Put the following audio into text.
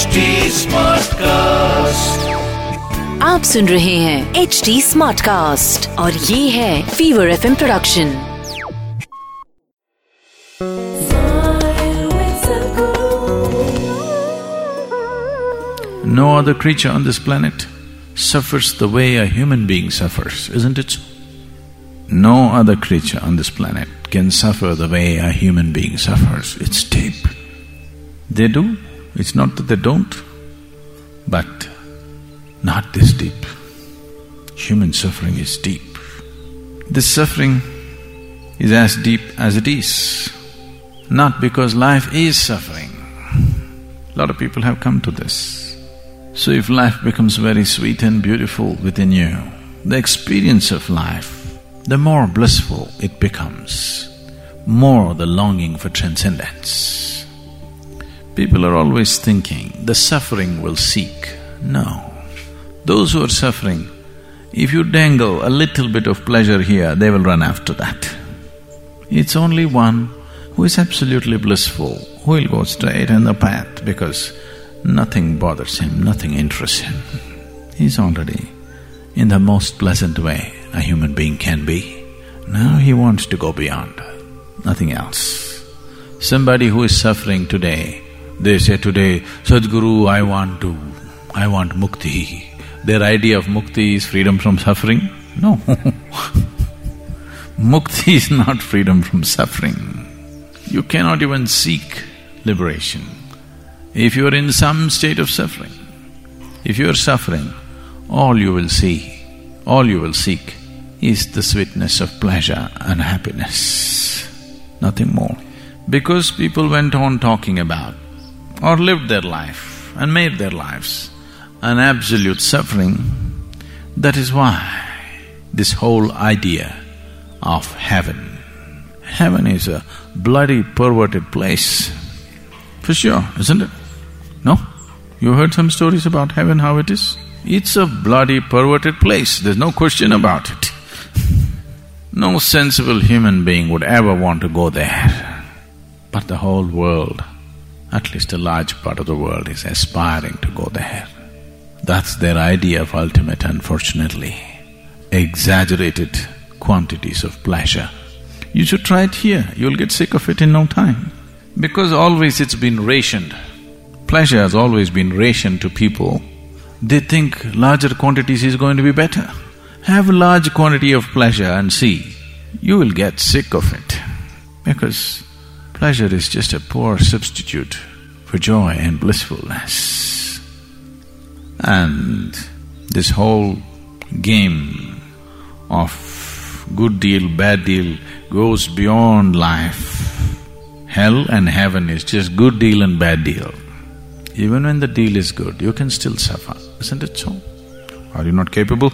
HD Smartcast. आप सुन रहे हैं एच डी स्मार्ट कास्ट और ये है fever F production No other creature on this planet suffers the way a human being suffers, isn't it so? No other creature on this planet can suffer the way a human being suffers. It's deep. They do, it's not that they don't, but not this deep. Human suffering is deep. This suffering is as deep as it is, not because life is suffering. A lot of people have come to this. So if life becomes very sweet and beautiful within you, the experience of life, the more blissful it becomes, more the longing for transcendence. People are always thinking the suffering will seek. No. Those who are suffering, if you dangle a little bit of pleasure here, they will run after that. It's only one who is absolutely blissful who will go straight in the path because nothing bothers him, nothing interests him. He's already in the most pleasant way a human being can be. Now he wants to go beyond, nothing else. Somebody who is suffering today, they say today, Sadhguru, I want to, I want mukti. Their idea of mukti is freedom from suffering? No. mukti is not freedom from suffering. You cannot even seek liberation. If you are in some state of suffering, if you are suffering, all you will see, all you will seek is the sweetness of pleasure and happiness, nothing more. Because people went on talking about or lived their life and made their lives an absolute suffering, that is why this whole idea of heaven. Heaven is a bloody perverted place, for sure, isn't it? No? You heard some stories about heaven, how it is? It's a bloody perverted place, there's no question about it. no sensible human being would ever want to go there. But the whole world, at least a large part of the world, is aspiring to go there. That's their idea of ultimate, unfortunately. Exaggerated quantities of pleasure. You should try it here, you'll get sick of it in no time. Because always it's been rationed. Pleasure has always been rationed to people. They think larger quantities is going to be better. Have a large quantity of pleasure and see, you will get sick of it. Because pleasure is just a poor substitute for joy and blissfulness. And this whole game of good deal, bad deal goes beyond life. Hell and heaven is just good deal and bad deal. Even when the deal is good, you can still suffer, isn't it so? Are you not capable?